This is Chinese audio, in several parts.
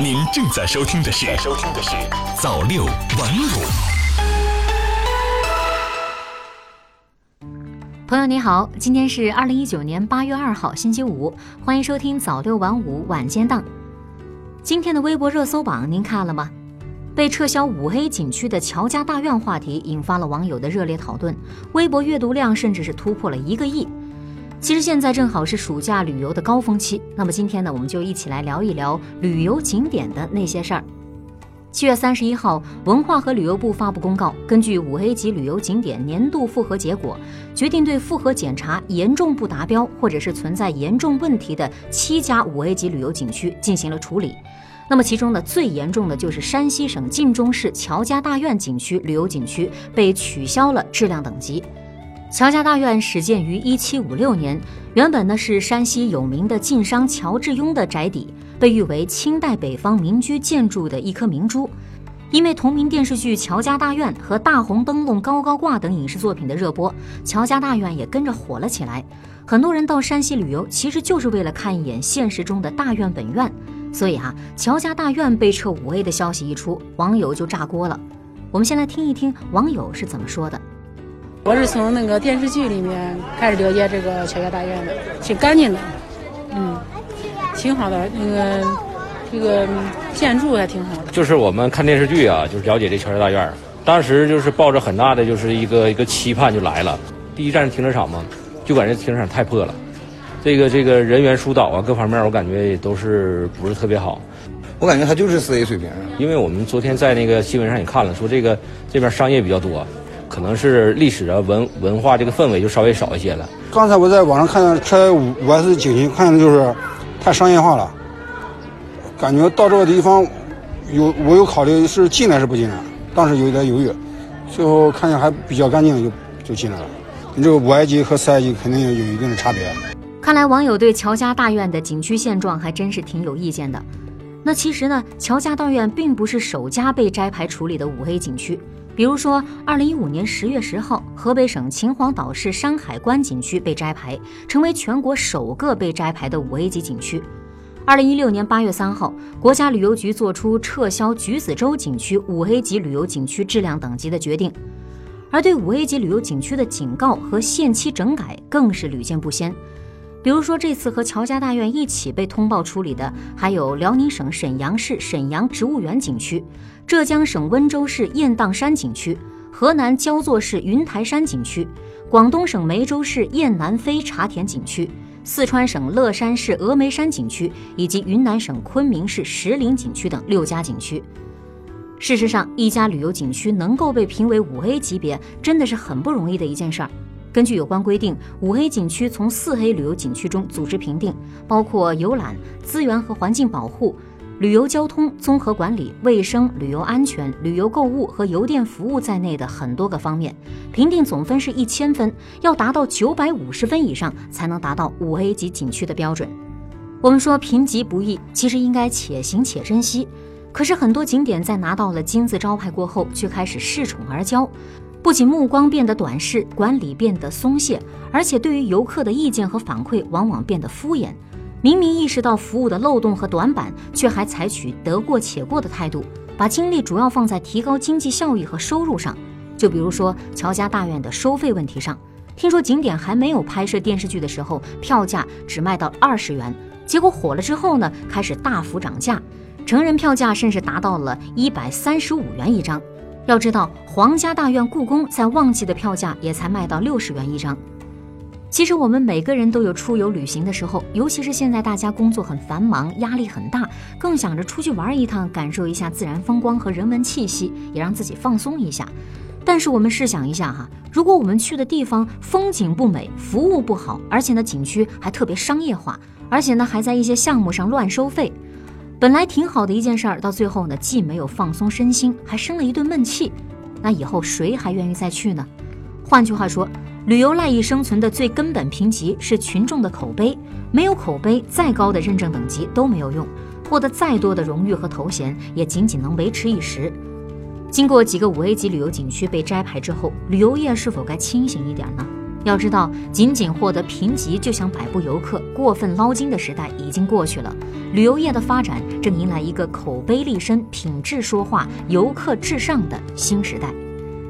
您正在收听的是《收听的是早六晚五》。朋友你好，今天是二零一九年八月二号星期五，欢迎收听早六晚五晚间档。今天的微博热搜榜您看了吗？被撤销五黑景区的乔家大院话题引发了网友的热烈讨论，微博阅读量甚至是突破了一个亿。其实现在正好是暑假旅游的高峰期，那么今天呢，我们就一起来聊一聊旅游景点的那些事儿。七月三十一号，文化和旅游部发布公告，根据五 A 级旅游景点年度复核结果，决定对复核检查严重不达标或者是存在严重问题的七家五 A 级旅游景区进行了处理。那么其中呢，最严重的就是山西省晋中市乔家大院景区旅游景区被取消了质量等级。乔家大院始建于一七五六年，原本呢是山西有名的晋商乔致庸的宅邸，被誉为清代北方民居建筑的一颗明珠。因为同名电视剧《乔家大院》和《大红灯笼高高挂》等影视作品的热播，乔家大院也跟着火了起来。很多人到山西旅游，其实就是为了看一眼现实中的大院本院。所以啊，乔家大院被撤五 A 的消息一出，网友就炸锅了。我们先来听一听网友是怎么说的。我是从那个电视剧里面开始了解这个乔家大院的，挺干净的，嗯，挺好的。那个这个建筑还挺好的。就是我们看电视剧啊，就是了解这乔家大院。当时就是抱着很大的就是一个一个期盼就来了。第一站是停车场嘛，就感觉停车场太破了，这个这个人员疏导啊，各方面我感觉也都是不是特别好。我感觉它就是四 A 水平。因为我们昨天在那个新闻上也看了，说这个这边商业比较多。可能是历史啊文文化这个氛围就稍微少一些了。刚才我在网上看到车五五 S 景区，看的就是太商业化了，感觉到这个地方有我有考虑是进来是不进来，当时有点犹豫，最后看见还比较干净，就就进来了。你这个五 S 级和四 S 级肯定有一定的差别。看来网友对乔家大院的景区现状还真是挺有意见的。那其实呢，乔家大院并不是首家被摘牌处理的五 A 景区。比如说，二零一五年十月十号，河北省秦皇岛市山海关景区被摘牌，成为全国首个被摘牌的五 A 级景区。二零一六年八月三号，国家旅游局作出撤销橘子洲景区五 A 级旅游景区质量等级的决定，而对五 A 级旅游景区的警告和限期整改更是屡见不鲜。比如说，这次和乔家大院一起被通报处理的，还有辽宁省沈阳市沈阳植物园景区、浙江省温州市雁荡山景区、河南焦作市云台山景区、广东省梅州市雁南飞茶田景区、四川省乐山市峨眉山景区以及云南省昆明市石林景区等六家景区。事实上，一家旅游景区能够被评为五 A 级别，真的是很不容易的一件事儿。根据有关规定，五 A 景区从四 A 旅游景区中组织评定，包括游览、资源和环境保护、旅游交通综合管理、卫生、旅游安全、旅游购物和邮电服务在内的很多个方面。评定总分是一千分，要达到九百五十分以上才能达到五 A 级景区的标准。我们说评级不易，其实应该且行且珍惜。可是很多景点在拿到了金字招牌过后，却开始恃宠而骄。不仅目光变得短视，管理变得松懈，而且对于游客的意见和反馈往往变得敷衍。明明意识到服务的漏洞和短板，却还采取得过且过的态度，把精力主要放在提高经济效益和收入上。就比如说乔家大院的收费问题上，听说景点还没有拍摄电视剧的时候，票价只卖到二十元，结果火了之后呢，开始大幅涨价，成人票价甚至达到了一百三十五元一张。要知道，皇家大院故宫在旺季的票价也才卖到六十元一张。其实我们每个人都有出游旅行的时候，尤其是现在大家工作很繁忙，压力很大，更想着出去玩一趟，感受一下自然风光和人文气息，也让自己放松一下。但是我们试想一下哈，如果我们去的地方风景不美，服务不好，而且呢景区还特别商业化，而且呢还在一些项目上乱收费。本来挺好的一件事儿，到最后呢，既没有放松身心，还生了一顿闷气。那以后谁还愿意再去呢？换句话说，旅游赖以生存的最根本评级是群众的口碑。没有口碑，再高的认证等级都没有用，获得再多的荣誉和头衔，也仅仅能维持一时。经过几个五 A 级旅游景区被摘牌之后，旅游业是否该清醒一点呢？要知道，仅仅获得评级就想摆布游客，过分捞金的时代已经过去了，旅游业的发展正迎来一个口碑立身、品质说话、游客至上的新时代。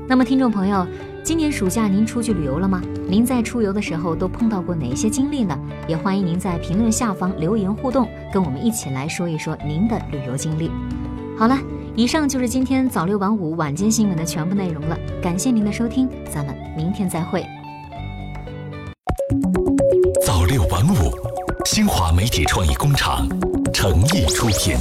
那么，听众朋友，今年暑假您出去旅游了吗？您在出游的时候都碰到过哪些经历呢？也欢迎您在评论下方留言互动，跟我们一起来说一说您的旅游经历。好了，以上就是今天早六晚五晚间新闻的全部内容了，感谢您的收听，咱们明天再会。五，新华媒体创意工厂诚意出品。